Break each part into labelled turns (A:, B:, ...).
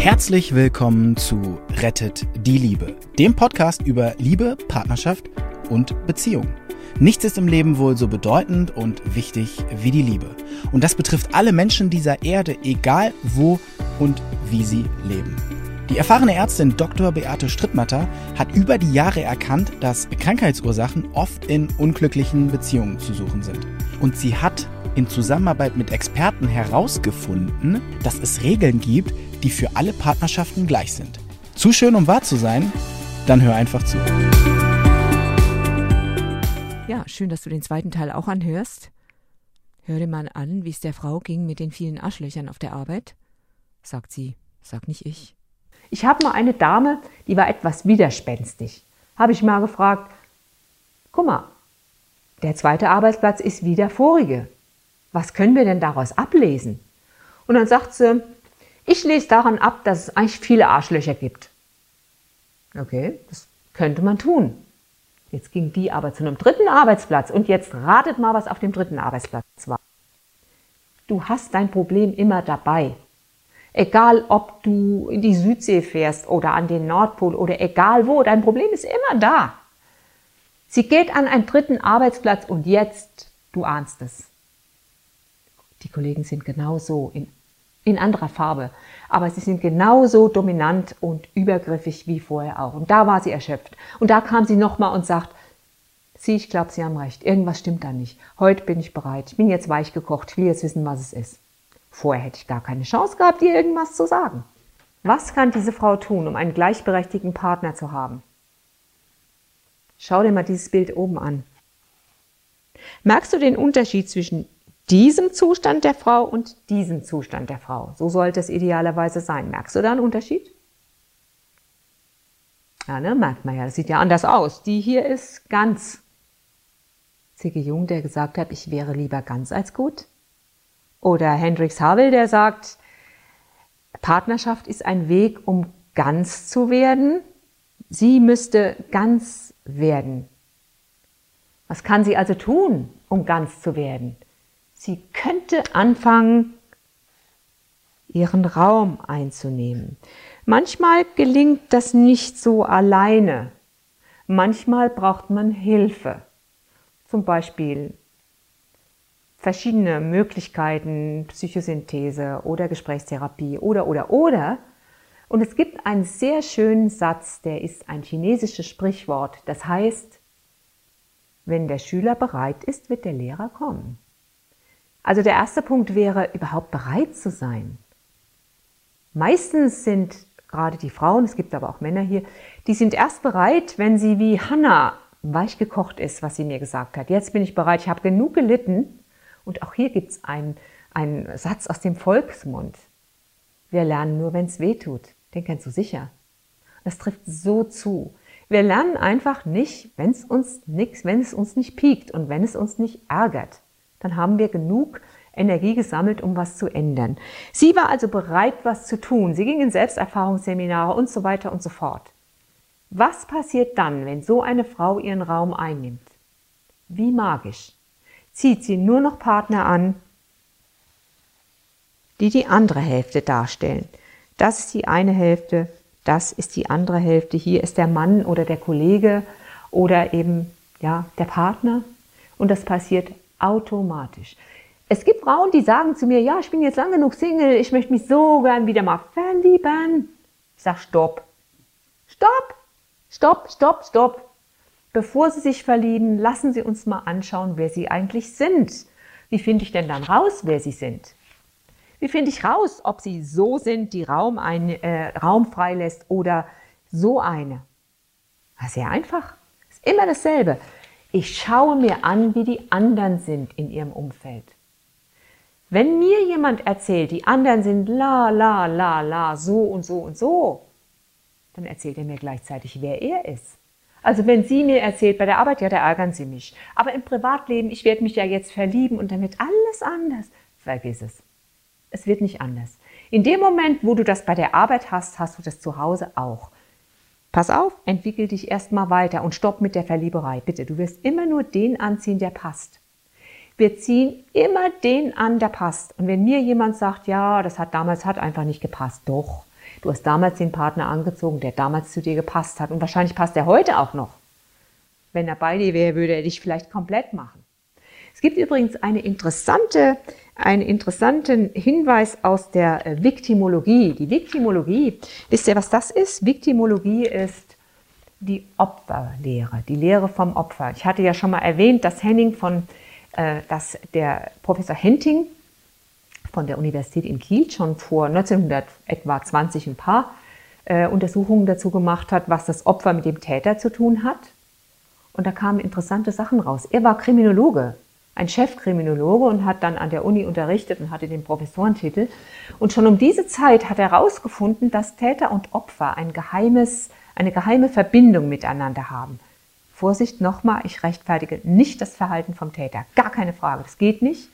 A: Herzlich willkommen zu Rettet die Liebe, dem Podcast über Liebe, Partnerschaft und Beziehung. Nichts ist im Leben wohl so bedeutend und wichtig wie die Liebe. Und das betrifft alle Menschen dieser Erde, egal wo und wie sie leben. Die erfahrene Ärztin Dr. Beate Strittmatter hat über die Jahre erkannt, dass Krankheitsursachen oft in unglücklichen Beziehungen zu suchen sind. Und sie hat in Zusammenarbeit mit Experten herausgefunden, dass es Regeln gibt, die für alle Partnerschaften gleich sind. Zu schön, um wahr zu sein? Dann hör einfach zu.
B: Ja, schön, dass du den zweiten Teil auch anhörst. Hör dir mal an, wie es der Frau ging mit den vielen Arschlöchern auf der Arbeit. Sagt sie, sag nicht ich.
C: Ich habe mal eine Dame, die war etwas widerspenstig. Habe ich mal gefragt, guck mal, der zweite Arbeitsplatz ist wie der vorige. Was können wir denn daraus ablesen? Und dann sagt sie, ich lese daran ab, dass es eigentlich viele Arschlöcher gibt. Okay, das könnte man tun. Jetzt ging die aber zu einem dritten Arbeitsplatz und jetzt ratet mal, was auf dem dritten Arbeitsplatz war. Du hast dein Problem immer dabei. Egal, ob du in die Südsee fährst oder an den Nordpol oder egal wo, dein Problem ist immer da. Sie geht an einen dritten Arbeitsplatz und jetzt, du ahnst es. Die Kollegen sind genauso in in anderer Farbe. Aber sie sind genauso dominant und übergriffig wie vorher auch. Und da war sie erschöpft. Und da kam sie nochmal und sagt, Sie, ich glaube, Sie haben recht. Irgendwas stimmt da nicht. Heute bin ich bereit. Ich bin jetzt weich gekocht. Ich will jetzt wissen, was es ist. Vorher hätte ich gar keine Chance gehabt, ihr irgendwas zu sagen. Was kann diese Frau tun, um einen gleichberechtigten Partner zu haben? Schau dir mal dieses Bild oben an. Merkst du den Unterschied zwischen diesem Zustand der Frau und diesem Zustand der Frau. So sollte es idealerweise sein. Merkst du da einen Unterschied? Ja, ne, merkt man ja, das sieht ja anders aus. Die hier ist ganz. Ziggy Jung, der gesagt hat, ich wäre lieber ganz als gut. Oder Hendrix Havel, der sagt, Partnerschaft ist ein Weg, um ganz zu werden. Sie müsste ganz werden. Was kann sie also tun, um ganz zu werden? Sie könnte anfangen, ihren Raum einzunehmen. Manchmal gelingt das nicht so alleine. Manchmal braucht man Hilfe. Zum Beispiel verschiedene Möglichkeiten, Psychosynthese oder Gesprächstherapie oder, oder, oder. Und es gibt einen sehr schönen Satz, der ist ein chinesisches Sprichwort. Das heißt, wenn der Schüler bereit ist, wird der Lehrer kommen. Also der erste Punkt wäre, überhaupt bereit zu sein. Meistens sind gerade die Frauen, es gibt aber auch Männer hier, die sind erst bereit, wenn sie wie Hannah weich gekocht ist, was sie mir gesagt hat. Jetzt bin ich bereit, ich habe genug gelitten. Und auch hier gibt es einen, einen Satz aus dem Volksmund. Wir lernen nur, wenn es weh tut. Den kennst du sicher. Das trifft so zu. Wir lernen einfach nicht, wenn es uns nichts, wenn es uns nicht piekt und wenn es uns nicht ärgert dann haben wir genug Energie gesammelt, um was zu ändern. Sie war also bereit, was zu tun. Sie ging in Selbsterfahrungsseminare und so weiter und so fort. Was passiert dann, wenn so eine Frau ihren Raum einnimmt? Wie magisch. Zieht sie nur noch Partner an, die die andere Hälfte darstellen. Das ist die eine Hälfte, das ist die andere Hälfte. Hier ist der Mann oder der Kollege oder eben ja, der Partner. Und das passiert automatisch. Es gibt Frauen, die sagen zu mir, ja, ich bin jetzt lang genug Single, ich möchte mich so gern wieder mal verlieben. Ich sage, stopp. Stopp, stopp, stopp, stopp. Bevor Sie sich verlieben, lassen Sie uns mal anschauen, wer Sie eigentlich sind. Wie finde ich denn dann raus, wer Sie sind? Wie finde ich raus, ob Sie so sind, die Raum, ein, äh, Raum freilässt oder so eine? Sehr einfach. Ist immer dasselbe. Ich schaue mir an, wie die anderen sind in ihrem Umfeld. Wenn mir jemand erzählt, die anderen sind la, la, la, la, so und so und so, dann erzählt er mir gleichzeitig, wer er ist. Also wenn sie mir erzählt, bei der Arbeit, ja, da ärgern sie mich. Aber im Privatleben, ich werde mich ja jetzt verlieben und dann wird alles anders. Vergiss es. Es wird nicht anders. In dem Moment, wo du das bei der Arbeit hast, hast du das zu Hause auch. Pass auf, entwickel dich erstmal weiter und stopp mit der Verlieberei. Bitte, du wirst immer nur den anziehen, der passt. Wir ziehen immer den an, der passt. Und wenn mir jemand sagt, ja, das hat damals hat einfach nicht gepasst, doch, Du hast damals den Partner angezogen, der damals zu dir gepasst hat. Und wahrscheinlich passt er heute auch noch. Wenn er bei dir wäre, würde er dich vielleicht komplett machen. Es gibt übrigens eine interessante, einen interessanten Hinweis aus der äh, Viktimologie. Die Viktimologie, wisst ihr, was das ist? Viktimologie ist die Opferlehre, die Lehre vom Opfer. Ich hatte ja schon mal erwähnt, dass Henning von, äh, dass der Professor Henting von der Universität in Kiel schon vor 1900 etwa 20 ein paar äh, Untersuchungen dazu gemacht hat, was das Opfer mit dem Täter zu tun hat. Und da kamen interessante Sachen raus. Er war Kriminologe, ein Chefkriminologe und hat dann an der Uni unterrichtet und hatte den Professorentitel. Und schon um diese Zeit hat er herausgefunden, dass Täter und Opfer ein geheimes, eine geheime Verbindung miteinander haben. Vorsicht nochmal, ich rechtfertige nicht das Verhalten vom Täter. Gar keine Frage, das geht nicht.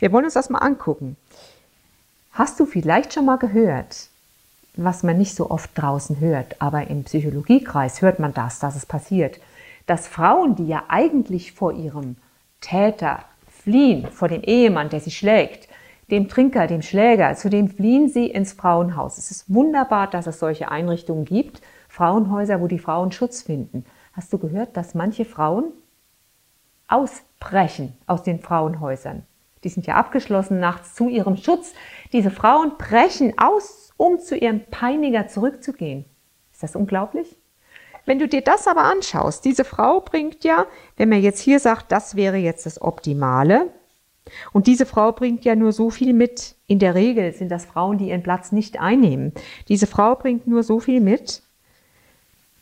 C: Wir wollen uns das mal angucken. Hast du vielleicht schon mal gehört, was man nicht so oft draußen hört, aber im Psychologiekreis hört man das, dass es passiert, dass Frauen, die ja eigentlich vor ihrem Täter fliehen, vor dem Ehemann, der sie schlägt, dem Trinker, dem Schläger, zu dem fliehen sie ins Frauenhaus. Es ist wunderbar, dass es solche Einrichtungen gibt, Frauenhäuser, wo die Frauen Schutz finden. Hast du gehört, dass manche Frauen ausbrechen aus den Frauenhäusern? Die sind ja abgeschlossen nachts zu ihrem Schutz. Diese Frauen brechen aus, um zu ihrem Peiniger zurückzugehen. Ist das unglaublich? Wenn du dir das aber anschaust, diese Frau bringt ja, wenn man jetzt hier sagt, das wäre jetzt das Optimale, und diese Frau bringt ja nur so viel mit. In der Regel sind das Frauen, die ihren Platz nicht einnehmen. Diese Frau bringt nur so viel mit.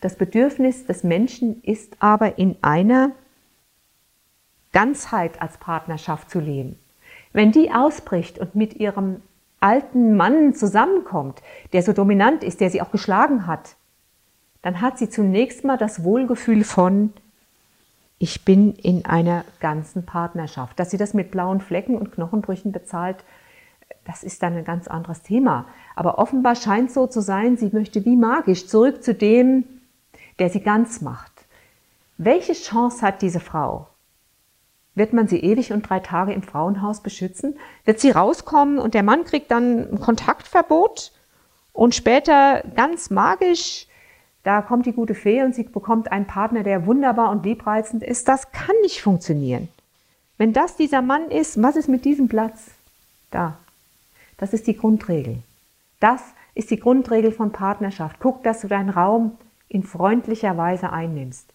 C: Das Bedürfnis des Menschen ist aber in einer Ganzheit als Partnerschaft zu leben. Wenn die ausbricht und mit ihrem alten Mann zusammenkommt, der so dominant ist, der sie auch geschlagen hat, dann hat sie zunächst mal das Wohlgefühl von, ich bin in einer ganzen Partnerschaft. Dass sie das mit blauen Flecken und Knochenbrüchen bezahlt, das ist dann ein ganz anderes Thema. Aber offenbar scheint so zu sein, sie möchte wie magisch zurück zu dem, der sie ganz macht. Welche Chance hat diese Frau? Wird man sie ewig und drei Tage im Frauenhaus beschützen? Wird sie rauskommen und der Mann kriegt dann ein Kontaktverbot und später ganz magisch, da kommt die gute Fee und sie bekommt einen Partner, der wunderbar und liebreizend ist. Das kann nicht funktionieren. Wenn das dieser Mann ist, was ist mit diesem Platz? Da. Das ist die Grundregel. Das ist die Grundregel von Partnerschaft. Guck, dass du deinen Raum in freundlicher Weise einnimmst.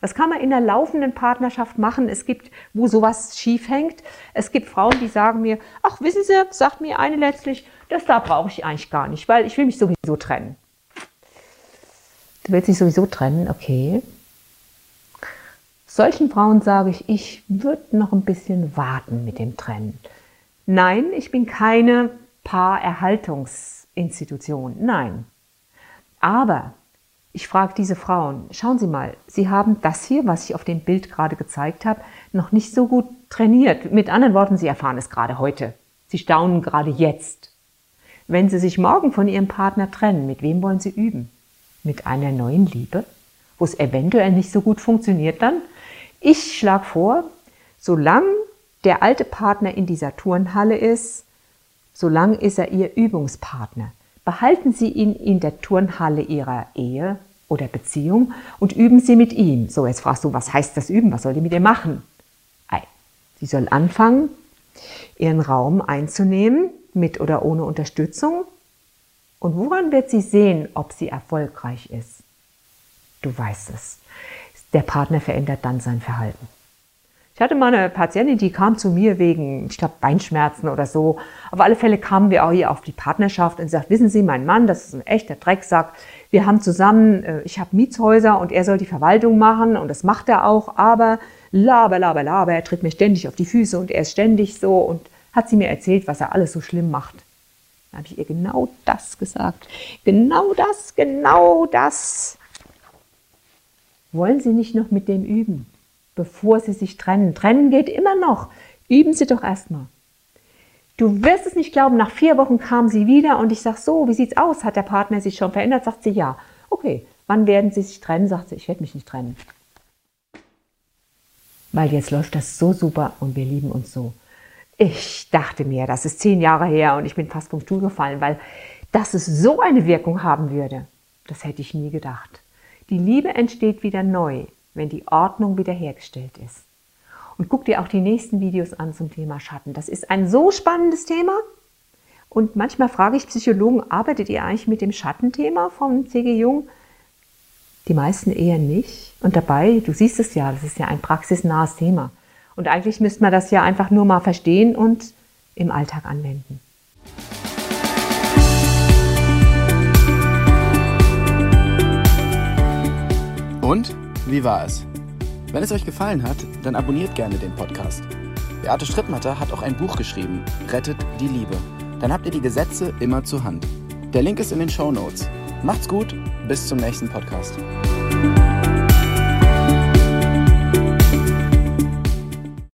C: Das kann man in der laufenden Partnerschaft machen. Es gibt, wo sowas schief hängt. Es gibt Frauen, die sagen mir, ach, wissen Sie, sagt mir eine letztlich, das da brauche ich eigentlich gar nicht, weil ich will mich sowieso trennen. Du willst dich sowieso trennen, okay. Solchen Frauen sage ich, ich würde noch ein bisschen warten mit dem Trennen. Nein, ich bin keine Paarerhaltungsinstitution. Nein. Aber ich frage diese Frauen, schauen Sie mal, Sie haben das hier, was ich auf dem Bild gerade gezeigt habe, noch nicht so gut trainiert. Mit anderen Worten, Sie erfahren es gerade heute. Sie staunen gerade jetzt. Wenn Sie sich morgen von Ihrem Partner trennen, mit wem wollen Sie üben? Mit einer neuen Liebe, wo es eventuell nicht so gut funktioniert dann? Ich schlage vor, solange der alte Partner in dieser Turnhalle ist, solange ist er Ihr Übungspartner behalten Sie ihn in der Turnhalle Ihrer Ehe oder Beziehung und üben Sie mit ihm. So, jetzt fragst du, was heißt das üben? Was soll die mit ihr machen? Sie soll anfangen, ihren Raum einzunehmen, mit oder ohne Unterstützung. Und woran wird sie sehen, ob sie erfolgreich ist? Du weißt es. Der Partner verändert dann sein Verhalten. Ich hatte mal eine Patientin, die kam zu mir wegen, ich glaube, Beinschmerzen oder so. Auf alle Fälle kamen wir auch hier auf die Partnerschaft und sagt, wissen Sie, mein Mann, das ist ein echter Drecksack. Wir haben zusammen, äh, ich habe Mietshäuser und er soll die Verwaltung machen und das macht er auch, aber laber, laber, laber, er tritt mir ständig auf die Füße und er ist ständig so und hat sie mir erzählt, was er alles so schlimm macht. Da habe ich ihr genau das gesagt. Genau das, genau das. Wollen Sie nicht noch mit dem üben? bevor sie sich trennen. Trennen geht immer noch. Üben Sie doch erstmal. Du wirst es nicht glauben, nach vier Wochen kam sie wieder und ich sage so, wie sieht's aus? Hat der Partner sich schon verändert? Sagt sie ja. Okay, wann werden sie sich trennen? Sagt sie, ich werde mich nicht trennen. Weil jetzt läuft das so super und wir lieben uns so. Ich dachte mir, das ist zehn Jahre her und ich bin fast vom Stuhl gefallen, weil dass es so eine Wirkung haben würde, das hätte ich nie gedacht. Die Liebe entsteht wieder neu, wenn die Ordnung wiederhergestellt ist. Und guck dir auch die nächsten Videos an zum Thema Schatten. Das ist ein so spannendes Thema. Und manchmal frage ich Psychologen, arbeitet ihr eigentlich mit dem Schattenthema vom C.G. Jung? Die meisten eher nicht. Und dabei, du siehst es ja, das ist ja ein praxisnahes Thema. Und eigentlich müsste man das ja einfach nur mal verstehen und im Alltag anwenden.
A: Und wie war es? Wenn es euch gefallen hat, dann abonniert gerne den Podcast. Beate Strittmatter hat auch ein Buch geschrieben, Rettet die Liebe. Dann habt ihr die Gesetze immer zur Hand. Der Link ist in den Show Notes. Macht's gut, bis zum nächsten Podcast.